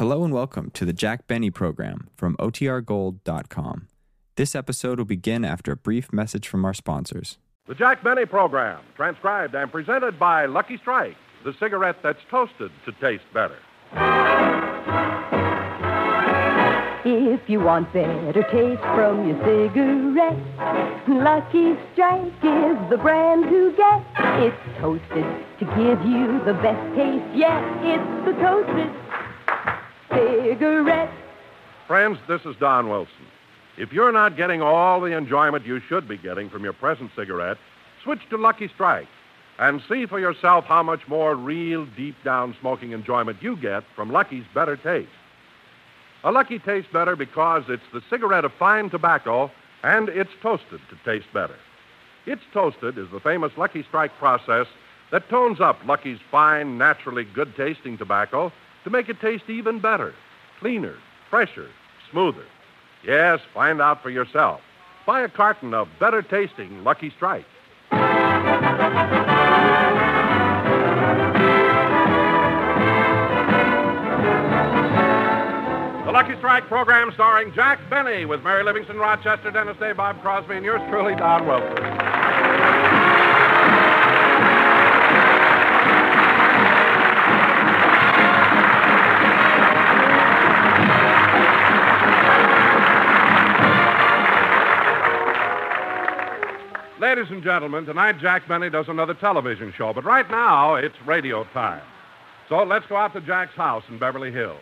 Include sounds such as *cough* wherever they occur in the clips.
Hello and welcome to the Jack Benny program from OTRGold.com. This episode will begin after a brief message from our sponsors. The Jack Benny program, transcribed and presented by Lucky Strike, the cigarette that's toasted to taste better. If you want better taste from your cigarette, Lucky Strike is the brand to get. It's toasted to give you the best taste yet. It's the toasted cigarette. Friends, this is Don Wilson. If you're not getting all the enjoyment you should be getting from your present cigarette, switch to Lucky Strike and see for yourself how much more real, deep down smoking enjoyment you get from Lucky's better taste. A Lucky tastes better because it's the cigarette of fine tobacco and it's toasted to taste better. It's toasted is the famous Lucky Strike process that tones up Lucky's fine, naturally good tasting tobacco to make it taste even better, cleaner, fresher, smoother. Yes, find out for yourself. Buy a carton of better tasting Lucky Strike. The Lucky Strike program starring Jack Benny with Mary Livingstone, Rochester, Dennis Day, Bob Crosby, and yours truly, Don Wilson. Ladies and gentlemen, tonight Jack Benny does another television show, but right now it's radio time. So let's go out to Jack's house in Beverly Hills.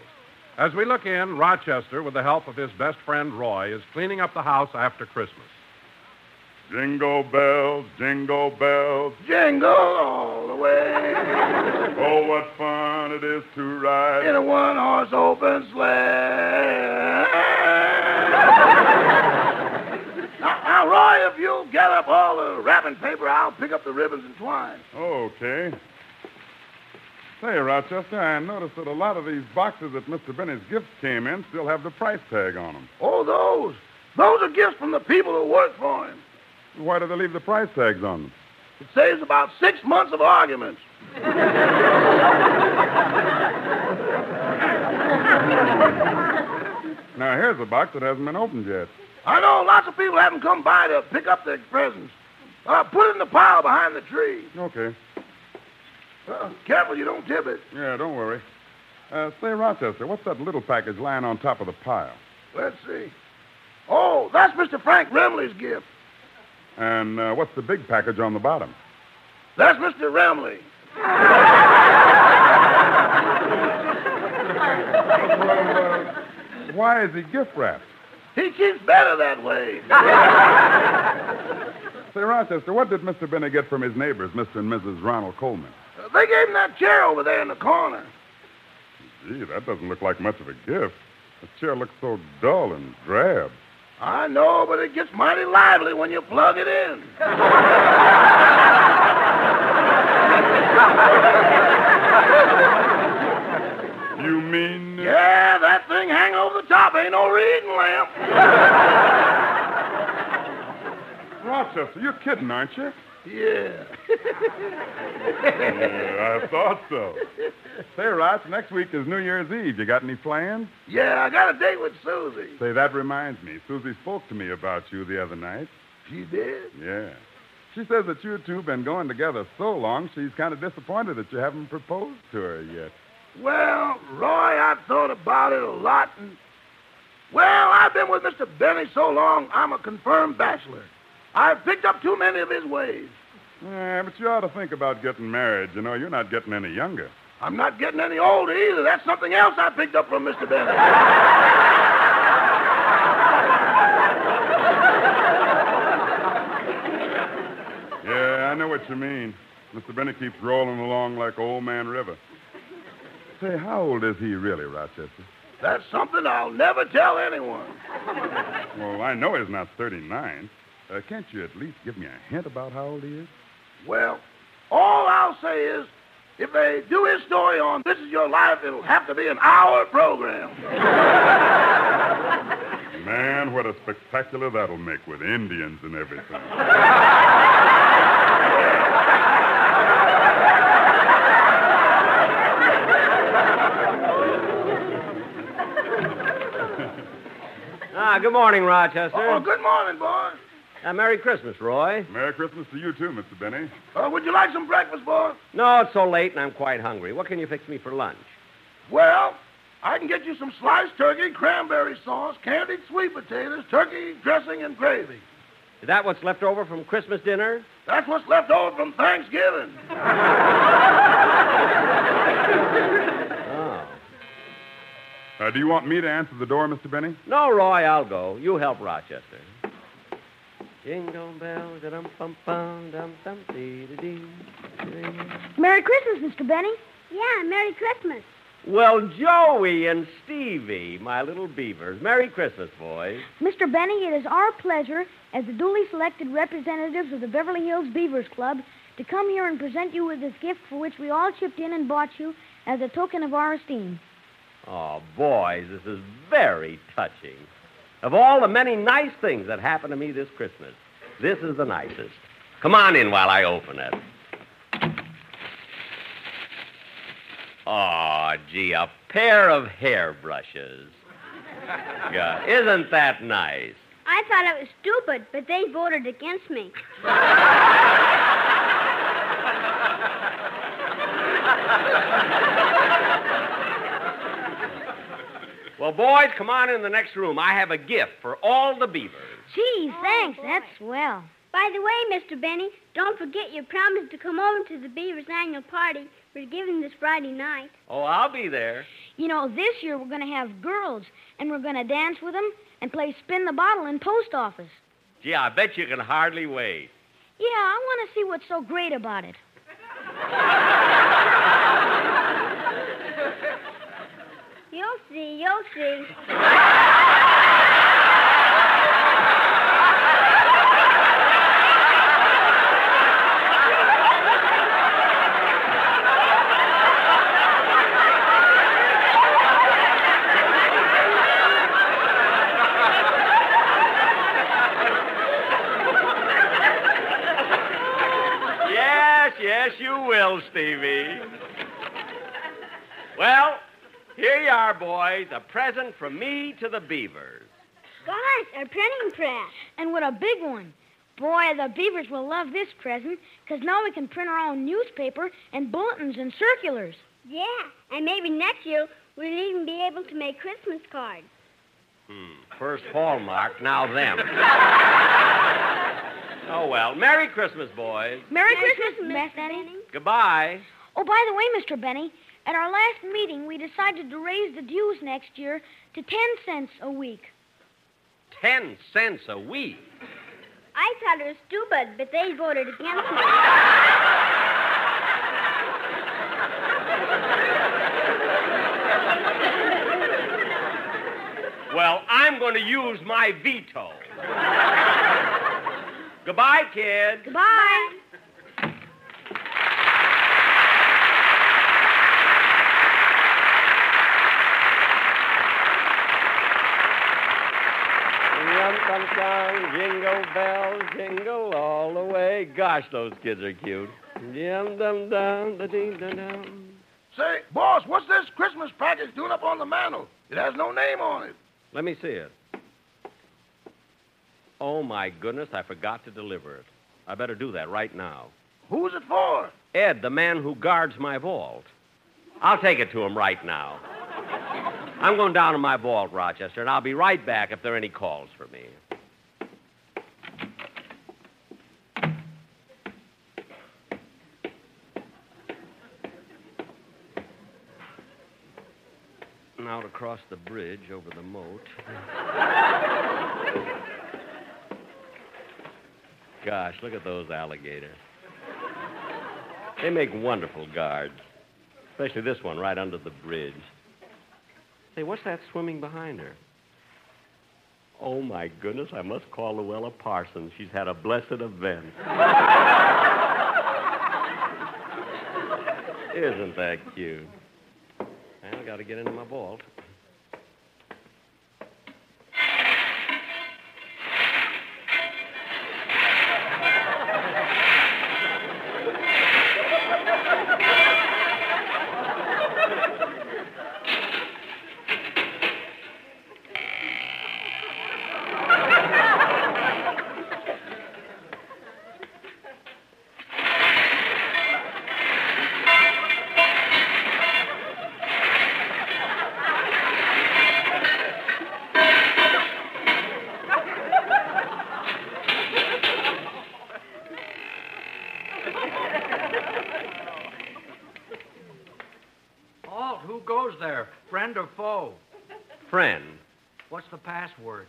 As we look in, Rochester, with the help of his best friend Roy, is cleaning up the house after Christmas. Jingle bells, jingle bells, Jingle all the way *laughs* oh, what fun it is to ride. in a one horse open sleigh. *laughs* now, if you'll gather up all the wrapping paper, I'll pick up the ribbons and twine. Okay. Say, Rochester, I noticed that a lot of these boxes that Mr. Benny's gifts came in still have the price tag on them. Oh, those. Those are gifts from the people who work for him. Why do they leave the price tags on them? It saves about six months of arguments. Now, here's a box that hasn't been opened yet. I know lots of people haven't come by to pick up their presents. Uh, put it in the pile behind the tree. Okay. Uh, careful you don't tip it. Yeah, don't worry. Uh, say, Rochester, what's that little package lying on top of the pile? Let's see. Oh, that's Mr. Frank Remley's gift. And uh, what's the big package on the bottom? That's Mr. Remley. Why is he gift wrapped? He keeps better that way. *laughs* Say, Rochester, what did Mr. Benny get from his neighbors, Mr. and Mrs. Ronald Colman? Uh, they gave him that chair over there in the corner. Gee, that doesn't look like much of a gift. The chair looks so dull and drab. I know, but it gets mighty lively when you plug it in. *laughs* You mean. uh, Yeah, that thing hanging over the top ain't no reading lamp. *laughs* Rochester, you're kidding, aren't you? Yeah. *laughs* Yeah, I thought so. Say, Roch, next week is New Year's Eve. You got any plans? Yeah, I got a date with Susie. Say, that reminds me. Susie spoke to me about you the other night. She did? Yeah. She says that you two have been going together so long, she's kind of disappointed that you haven't proposed to her yet. Well, Roy, I've thought about it a lot, and well, I've been with Mr. Benny so long, I'm a confirmed bachelor. I've picked up too many of his ways. Yeah, but you ought to think about getting married. You know, you're not getting any younger. I'm not getting any older either. That's something else I picked up from Mr. Benny. Yeah, I know what you mean. Mr. Benny keeps rolling along like Old Man River. Say, how old is he really, Rochester? That's something I'll never tell anyone. Well, I know he's not 39. Uh, can't you at least give me a hint about how old he is? Well, all I'll say is, if they do his story on This Is Your Life, it'll have to be an hour program. Man, what a spectacular that'll make with Indians and everything. Ah, good morning, Rochester. Oh, good morning, boy. Uh, Merry Christmas, Roy. Merry Christmas to you, too, Mr. Benny. Uh, would you like some breakfast, boy? No, it's so late and I'm quite hungry. What can you fix me for lunch? Well, I can get you some sliced turkey, cranberry sauce, candied sweet potatoes, turkey dressing, and gravy. Is that what's left over from Christmas dinner? That's what's left over from Thanksgiving. *laughs* Uh, do you want me to answer the door, Mr. Benny? No, Roy, I'll go. You help Rochester. Jingle bells, dum bum bum dum dum dee dee dee. Merry Christmas, Mr. Benny. Yeah, Merry Christmas. Well, Joey and Stevie, my little beavers. Merry Christmas, boys. Mr. Benny, it is our pleasure, as the duly selected representatives of the Beverly Hills Beavers Club, to come here and present you with this gift for which we all chipped in and bought you as a token of our esteem. Oh, boys, this is very touching. Of all the many nice things that happened to me this Christmas, this is the nicest. Come on in while I open it. Oh, gee, a pair of hairbrushes. Yeah, isn't that nice? I thought it was stupid, but they voted against me. *laughs* Well, boys, come on in the next room. I have a gift for all the beavers. Gee, thanks. That's swell. By the way, Mr. Benny, don't forget your promise to come over to the Beavers' annual party we're giving this Friday night. Oh, I'll be there. You know, this year we're going to have girls, and we're going to dance with them and play spin the bottle in post office. Gee, I bet you can hardly wait. Yeah, I want to see what's so great about it. *laughs* You'll see, you'll see. Yes, yes, you will, Stevie. Well, here you are, boys. A present from me to the beavers. Gosh, a printing press. And what a big one. Boy, the beavers will love this present, 'cause now we can print our own newspaper and bulletins and circulars. Yeah, and maybe next year we'll even be able to make Christmas cards. Hmm. First Hallmark, now them. *laughs* oh, well. Merry Christmas, boys. Merry, Merry Christmas, Christmas, Beth Mr. Benny. Benny. Goodbye. Oh, by the way, Mr. Benny, at our last meeting, we decided to raise the dues next year to 10 cents a week. Ten cents a week. I thought it was stupid, but they voted against me. Well, I'm going to use my veto. Goodbye, kids. Goodbye. Yum, dum, dum, jingle bells, jingle all the way. Gosh, those kids are cute. Yum, dum, dum, da, dee, dum, dum. Say, boss, what's this Christmas package doing up on the mantel? It has no name on it. Let me see it. Oh, my goodness, I forgot to deliver it. I better do that right now. Who's it for? Ed, the man who guards my vault. I'll take it to him right now. I'm going down to my vault, Rochester, and I'll be right back if there are any calls for me. Now to cross the bridge over the moat. Gosh, look at those alligators. They make wonderful guards, especially this one right under the bridge. Say, what's that swimming behind her? Oh, my goodness, I must call Louella Parsons. She's had a blessed event. *laughs* Isn't that cute? To get into my vault. Foe? Friend. What's the password?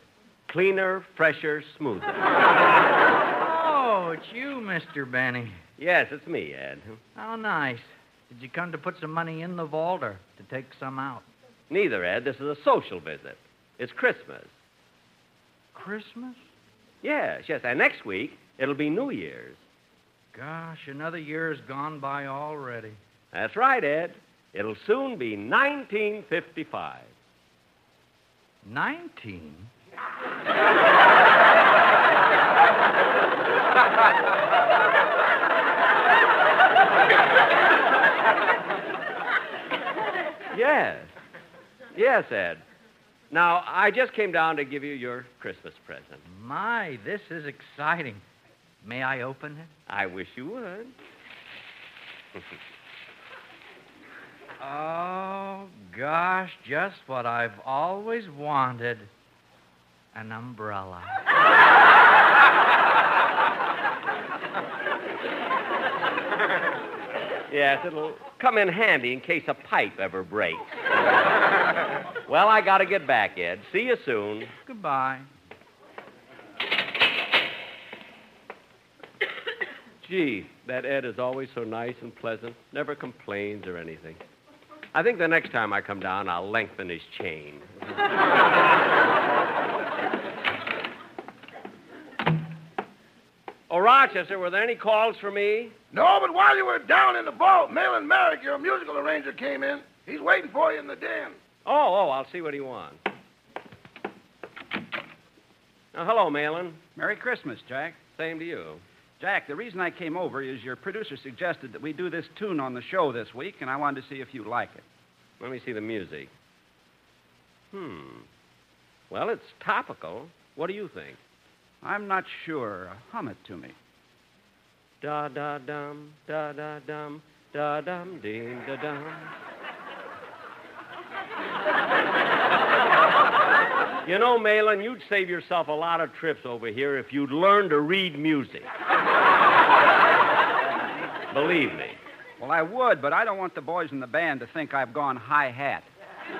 Cleaner, fresher, smoother. Oh, it's you, Mr. Benny. yes, it's me, Ed. How nice. Did you come to put some money in the vault or to take some out? Neither, Ed. This is a social visit. It's Christmas. Christmas? Yes, yes. And next week, it'll be New Year's. Gosh, another year's gone by already. That's right, Ed. It'll soon be 1955. Nineteen? Yes. Yes, Ed. Now, I just came down to give you your Christmas present. My, this is exciting. May I open it? I wish you would. *laughs* Oh, gosh, just what I've always wanted an umbrella. Yes, it'll come in handy in case a pipe ever breaks. well, I gotta get back, Ed. See you soon. Goodbye. Gee, that Ed is always so nice and pleasant, never complains or anything. I think the next time I come down, I'll lengthen his chain. *laughs* oh, Rochester, were there any calls for me? No, but while you were down in the vault, Mahlon Merrick, your musical arranger, came in. He's waiting for you in the den. Oh, oh, I'll see what he wants. Now, hello, Mahlon. Merry Christmas, Jack. Same to you. Jack, the reason I came over is your producer suggested that we do this tune on the show this week, and I wanted to see if you like it. Let me see the music. Hmm. Well, it's topical. What do you think? I'm not sure. Hum it to me. Da da dum, da da dum, da dum ding da dum. *laughs* You know, Mahlon, you'd save yourself a lot of trips over here if you'd learn to read music. *laughs* Believe me. Well, I would, but I don't want the boys in the band to think I've gone high hat.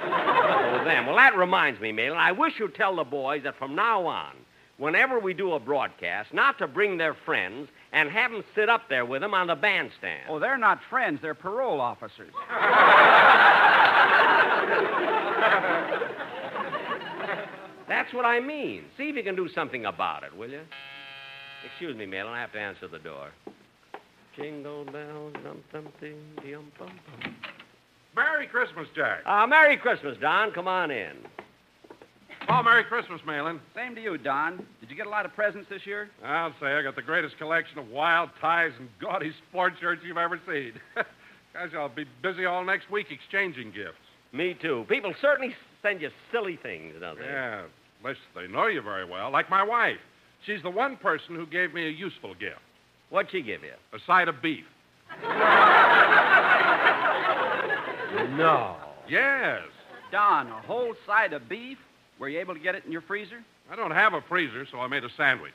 Oh, them. Well, that reminds me, Mahlon. I wish you'd tell the boys that from now on, whenever we do a broadcast, not to bring their friends and have them sit up there with them on the bandstand. Oh, they're not friends, they're parole officers. *laughs* That's what I mean. See if you can do something about it, will you? Excuse me, Mahlon. I have to answer the door. Jingle bells, dum dum ding, dum bum bum. Merry Christmas, Jack. Uh, Merry Christmas, Don. Come on in. Oh, Merry Christmas, Mahlon. Same to you, Don. Did you get a lot of presents this year? I'll say I got the greatest collection of wild ties and gaudy sport shirts you've ever seen. *laughs* Gosh, I'll be busy all next week exchanging gifts. Me too. People certainly send you silly things, don't they? Yeah, unless they know you very well, like my wife. She's the one person who gave me a useful gift What'd she give you? a side of beef. No. Yes. Don, a whole side of beef? Were you able to get it in your freezer? I don't have a freezer, so I made a sandwich.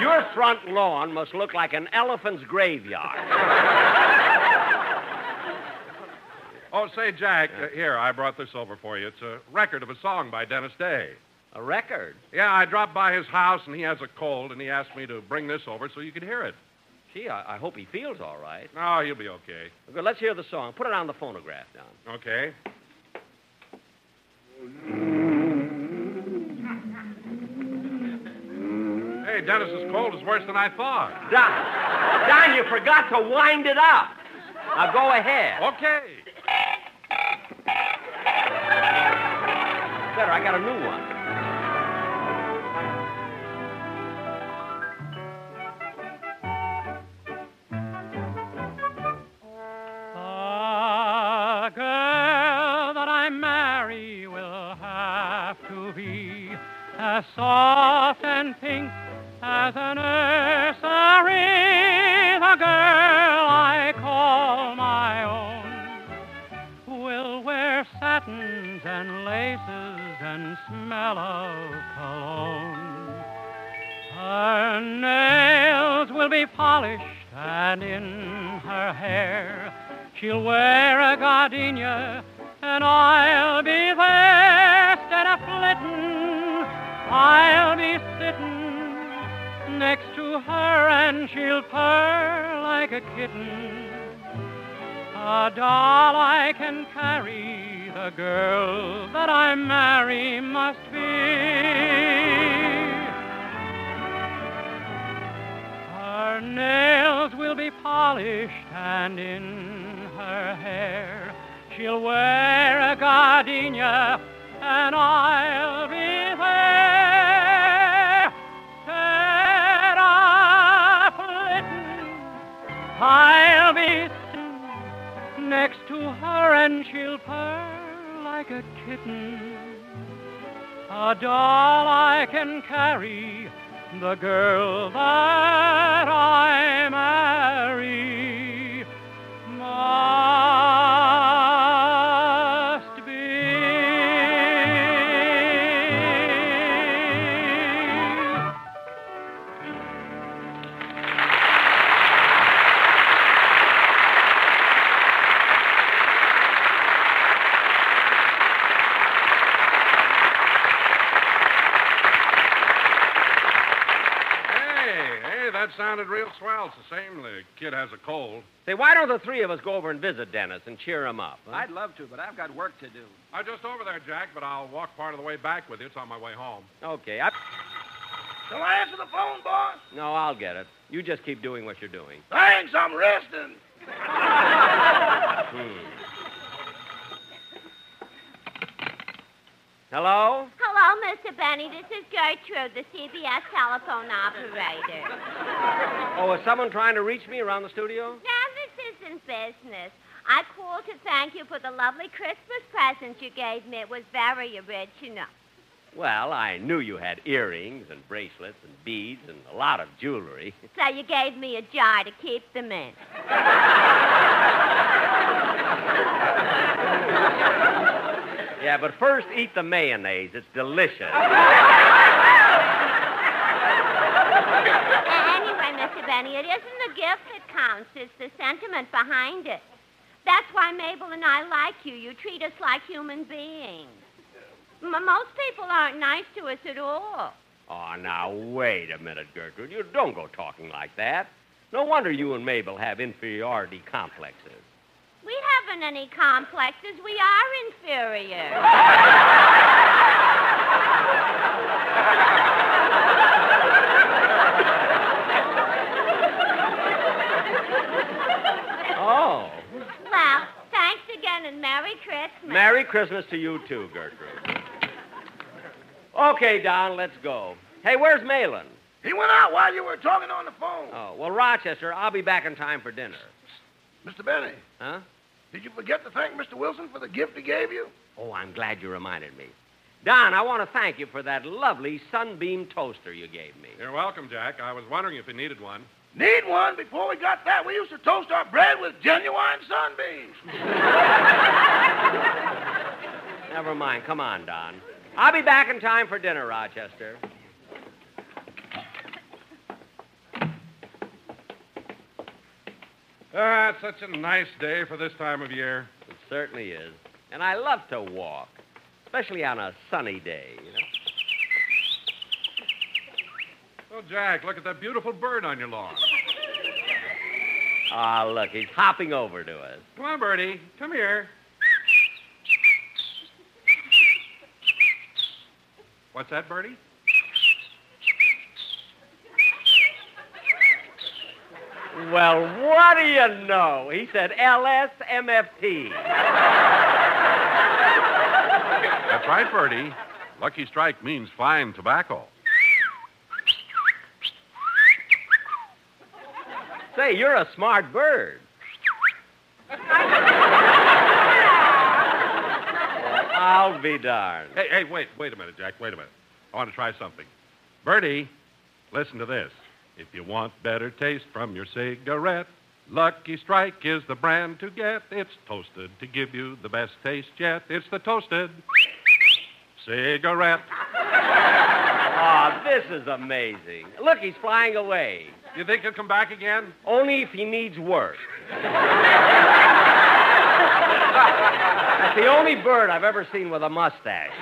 Your front lawn must look like an elephant's graveyard. Oh, say, Jack, uh, here, I brought this over for you. It's a record of a song by Dennis Day. A record? Yeah, I dropped by his house, and he has a cold, and he asked me to bring this over so you could hear it. Gee, I, I hope he feels all right. Oh, he'll be okay. Good, let's hear the song. Put it on the phonograph, Don. Okay. Hey, Dennis's cold is worse than I thought. Don, Don, you forgot to wind it up. Now go ahead. Okay. I got a new one. Kitten. A doll I can carry, the girl that I marry must be. Her nails will be polished, and in her hair she'll wear a gardenia, and I'll I'll be next to her, and she'll purr like a kitten. A doll I can carry, the girl that I marry sounded real swell. It's the same. The kid has a cold. Say, why don't the three of us go over and visit Dennis and cheer him up? huh? I'd love to, but I've got work to do. I'm just over there, Jack, but I'll walk part of the way back with you. It's on my way home. Okay. I... Shall I answer the phone, boss? No, I'll get it. You just keep doing what you're doing. Thanks, I'm resting. Hmm. *laughs* Hello? Hello, Mr. Benny. This is Gertrude, the CBS telephone operator. Oh, is someone trying to reach me around the studio? Now, this isn't business. I called to thank you for the lovely Christmas present you gave me. It was very original. Well, I knew you had earrings and bracelets and beads and a lot of jewelry. So you gave me a jar to keep them in. *laughs* Yeah, but first eat the mayonnaise. It's delicious. anyway, Mr. Benny, it isn't the gift that counts, it's the sentiment behind it. That's why Mabel and I like you. You treat us like human beings. M- most people aren't nice to us at all. Oh, now, wait a minute, Gertrude. You don't go talking like that. No wonder you and Mabel have inferiority complexes. We haven't any complexes. We are inferior. Oh. well, thanks again and Merry Christmas. Merry Christmas to you, too, Gertrude. Okay, Don, let's go. Hey, where's Mahlon? He went out while you were talking on the phone. Oh, well, Rochester, I'll be back in time for dinner. Mr. Benny, Huh? Did you forget to thank Mr. Wilson for the gift he gave you? Oh, I'm glad you reminded me. Don, I want to thank you for that lovely sunbeam toaster you gave me. You're welcome, Jack. I was wondering if you needed one. Need one? Before we got that, we used to toast our bread with genuine sunbeams. *laughs* Never mind. Come on, Don. I'll be back in time for dinner, Rochester. Ah, it's such a nice day for this time of year. It certainly is. And I love to walk, especially on a sunny day, you know. Oh, Jack, look at that beautiful bird on your lawn. Ah, look, he's hopping over to us. Come on, Bertie. Come here. What's that, Bertie? Well, what do you know? He said LSMFT. That's right, Bertie. Lucky Strike means fine tobacco. Say, you're a smart bird. I'll be darned. Hey, hey, wait, wait a minute, Jack. Wait a minute. I want to try something. Bertie, listen to this. If you want better taste from your cigarette, Lucky Strike is the brand to get. It's toasted to give you the best taste yet. It's the toasted cigarette. Ah, this is amazing. Look, he's flying away. You think he'll come back again? Only if he needs work. That's the only bird I've ever seen with a mustache.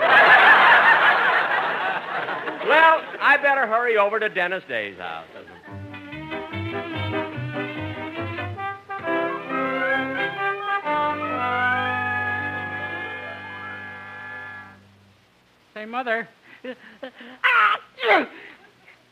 well, I better hurry over to Dennis Day's house. Say, Mother.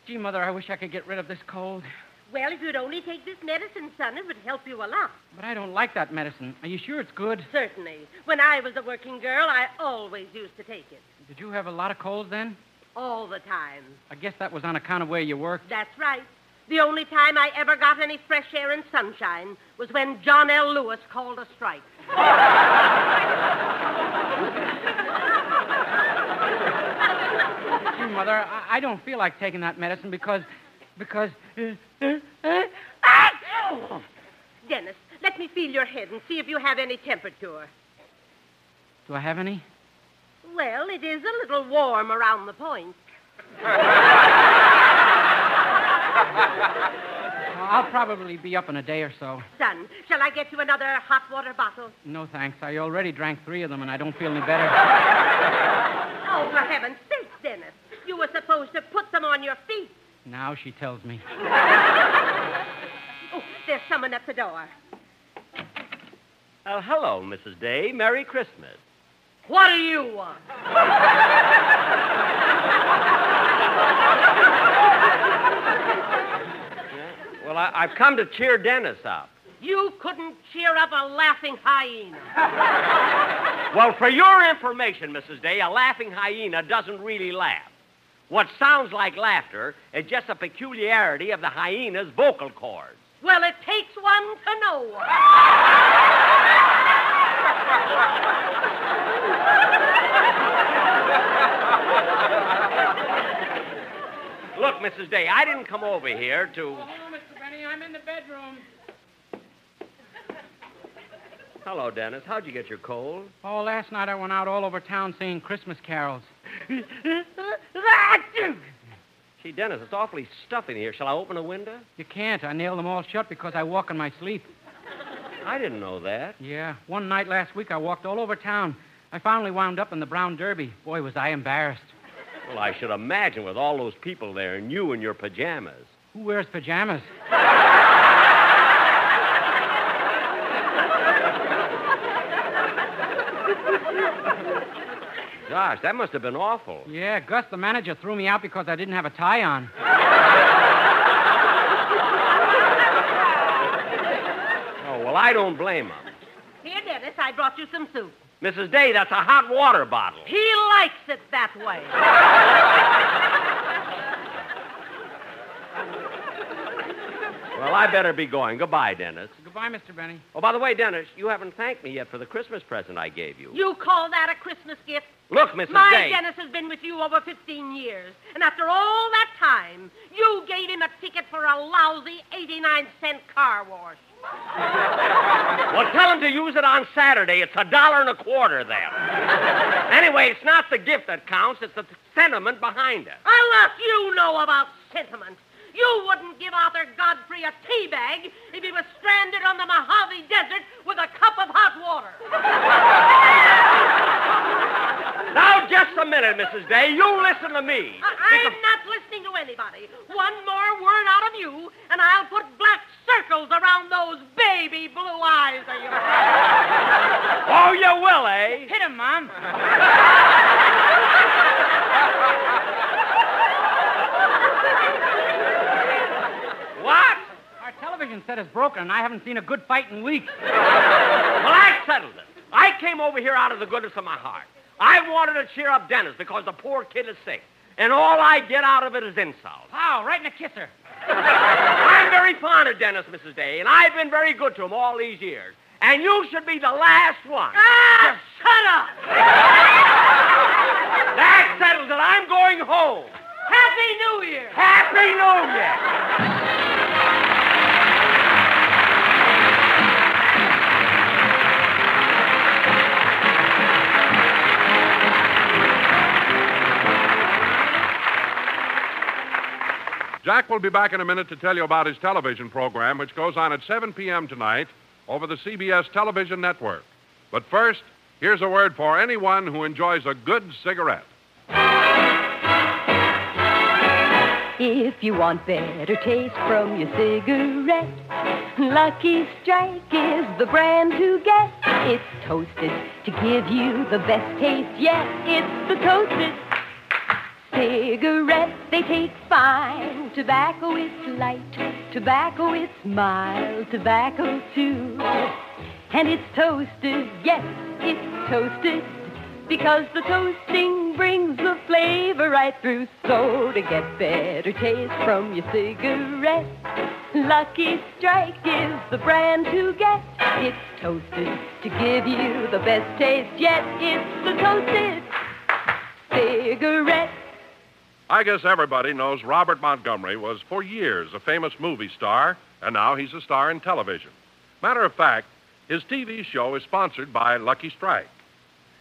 Gee, Mother, I wish I could get rid of this cold. Well, if you'd only take this medicine, son, it would help you a lot. But I don't like that medicine. Are you sure it's good? Certainly. When I was a working girl, I always used to take it. Did you have a lot of colds then? All the time. I guess that was on account of where you worked. That's right. The only time I ever got any fresh air and sunshine was when John L. Lewis called a strike. *laughs* Gee, Mother, I, don't feel like taking that medicine because. because. Uh, uh, uh, ah! Dennis, let me feel your head and see if you have any temperature. Do I have any? Well, it is a little warm around the point. I'll probably be up in a day or so. Son, shall I get you another hot water bottle? No, thanks. I already drank three of them and I don't feel any better. Oh, for heaven's sake, Dennis. You were supposed to put them on your feet. Now she tells me. Oh, there's someone at the door. Uh, hello, Mrs. Day. Merry Christmas. What do you want? Well, I, I've come to cheer Dennis up. You couldn't cheer up a laughing hyena. Well, for your information, Mrs. Day, a laughing hyena doesn't really laugh. What sounds like laughter is just a peculiarity of the hyena's vocal cords. Well, it takes one to know one. Look, Mrs. Day, I didn't come over here to. Hello, Mr. Benny. I'm in the bedroom. Hello, Dennis. How'd you get your cold? Oh, last night I went out all over town singing Christmas carols. *laughs* Gee, Dennis, it's awfully stuffy in here. Shall I open a window? You can't. I nailed them all shut because I walk in my sleep. I didn't know that. Yeah. One night last week I walked all over town. I finally wound up in the Brown Derby. Boy, was I embarrassed. Well, I should imagine with all those people there and you in your pajamas. Who wears pajamas? *laughs* Gosh, that must have been awful. Yeah, Gus, the manager, threw me out because I didn't have a tie on. Oh, well, I don't blame him. Here, Dennis, I brought you some soup. Mrs. Day, that's a hot water bottle. He likes it that way. Well, I better be going. Goodbye, Dennis. Goodbye, Mr. Benny. Oh, by the way, Dennis, you haven't thanked me yet for the Christmas present I gave you. You call that a Christmas gift? Look, Mrs. My Day. Dennis has been with you over 15 years. And after all that time, you gave him a ticket for a lousy 89 cent car wash. *laughs* Well, tell him to use it on Saturday. It's a dollar and a quarter then. anyway, it's not the gift that counts, it's the sentiment behind it. I'll you know about sentiment. You wouldn't give Arthur Godfrey a tea bag if he was stranded on the Mojave Desert with a cup of hot water. *laughs* Now, just a minute, Mrs. Day. You listen to me. I- I'm not listening to anybody. One more word out of you, and I'll put black circles around those baby blue eyes of yours. *laughs* Oh, you will, eh? Hit him, Mom. What? Our television set is broken, and I haven't seen a good fight in weeks. Well, I settled it. I came over here out of the goodness of my heart. I wanted to cheer up Dennis because the poor kid is sick. And all I get out of it is insults. Wow, right in the kisser. *laughs* I'm very fond of Dennis, Mrs. Day, and I've been very good to him all these years. And you should be the last one. Ah, shut up! That settles it. I'm going home. Happy New Year! Happy New Year! Jack will be back in a minute to tell you about his television program, which goes on at 7 p.m. tonight over the CBS television network. But first, here's a word for anyone who enjoys a good cigarette. If you want better taste from your cigarette, Lucky Strike is the brand to get. It's toasted to give you the best taste yet. It's the toasted cigarette. They take fine. Tobacco is light. Tobacco is mild. Tobacco too. And it's toasted. Yes, it's toasted because the toasting brings the flavor right through. So to get better taste from your cigarette, Lucky Strike is the brand to get. It's toasted to give you the best taste yet. It's the toasted cigarette. I guess everybody knows Robert Montgomery was for years a famous movie star, and now he's a star in television. Matter of fact, his TV show is sponsored by Lucky Strike.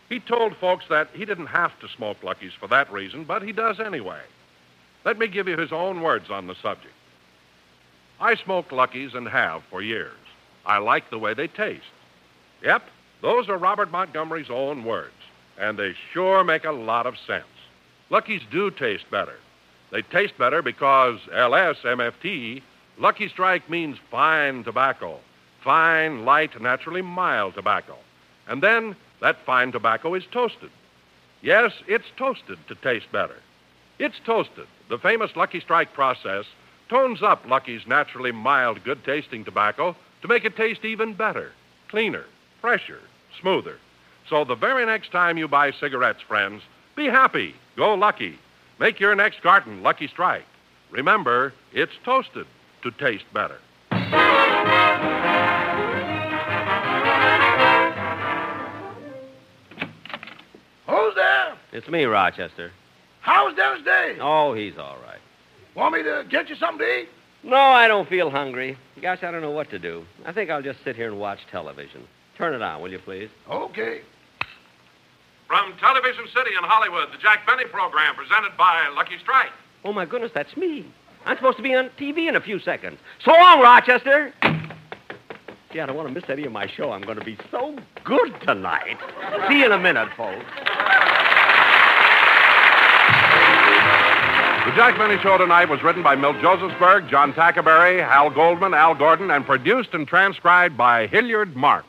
He told folks that he didn't have to smoke Luckies for that reason, but he does anyway. Let me give you his own words on the subject. I smoked Luckies and have for years. I like the way they taste. Yep, those are Robert Montgomery's own words, and they sure make a lot of sense. Luckies do taste better. They taste better because LSMFT, Lucky Strike means fine tobacco, fine, light, naturally mild tobacco. And then that fine tobacco is toasted. Yes, it's toasted to taste better. It's toasted. The famous Lucky Strike process tones up Lucky's naturally mild, good tasting tobacco to make it taste even better, cleaner, fresher, smoother. So the very next time you buy cigarettes, friends, be happy. Go Lucky. Make your next carton Lucky Strike. Remember, it's toasted to taste better. Who's there? It's me, Rochester. How's Dennis Day? Oh, he's all right. Want me to get you something to eat? No, I don't feel hungry. Gosh, I don't know what to do. I think I'll just sit here and watch television. Turn it on, will you, please? Okay. From Television City in Hollywood, the Jack Benny program presented by Lucky Strike. Oh, my goodness, that's me. I'm supposed to be on TV in a few seconds. So long, Rochester. Gee, I don't want to miss any of my show. I'm going to be so good tonight. See you in a minute, folks. The Jack Benny Show tonight was written by Milt Josephsberg, John Tackaberry, Hal Goldman, Al Gordon, and produced and transcribed by Hilliard Marks.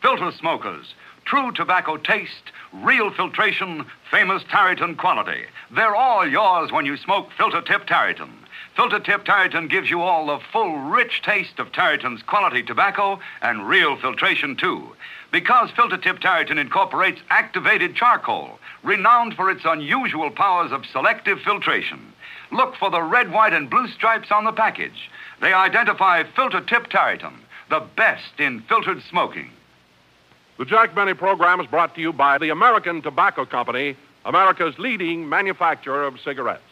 Filter smokers. True tobacco taste, real filtration, famous Tareyton quality. They're all yours when you smoke Filter Tip Tareyton. Filter Tip Tareyton gives you all the full, rich taste of Tareyton's quality tobacco and real filtration, too. Because Filter Tip Tareyton incorporates activated charcoal, renowned for its unusual powers of selective filtration. Look for the red, white, and blue stripes on the package. They identify Filter Tip Tareyton, the best in filtered smoking. The Jack Benny program is brought to you by the American Tobacco Company, America's leading manufacturer of cigarettes.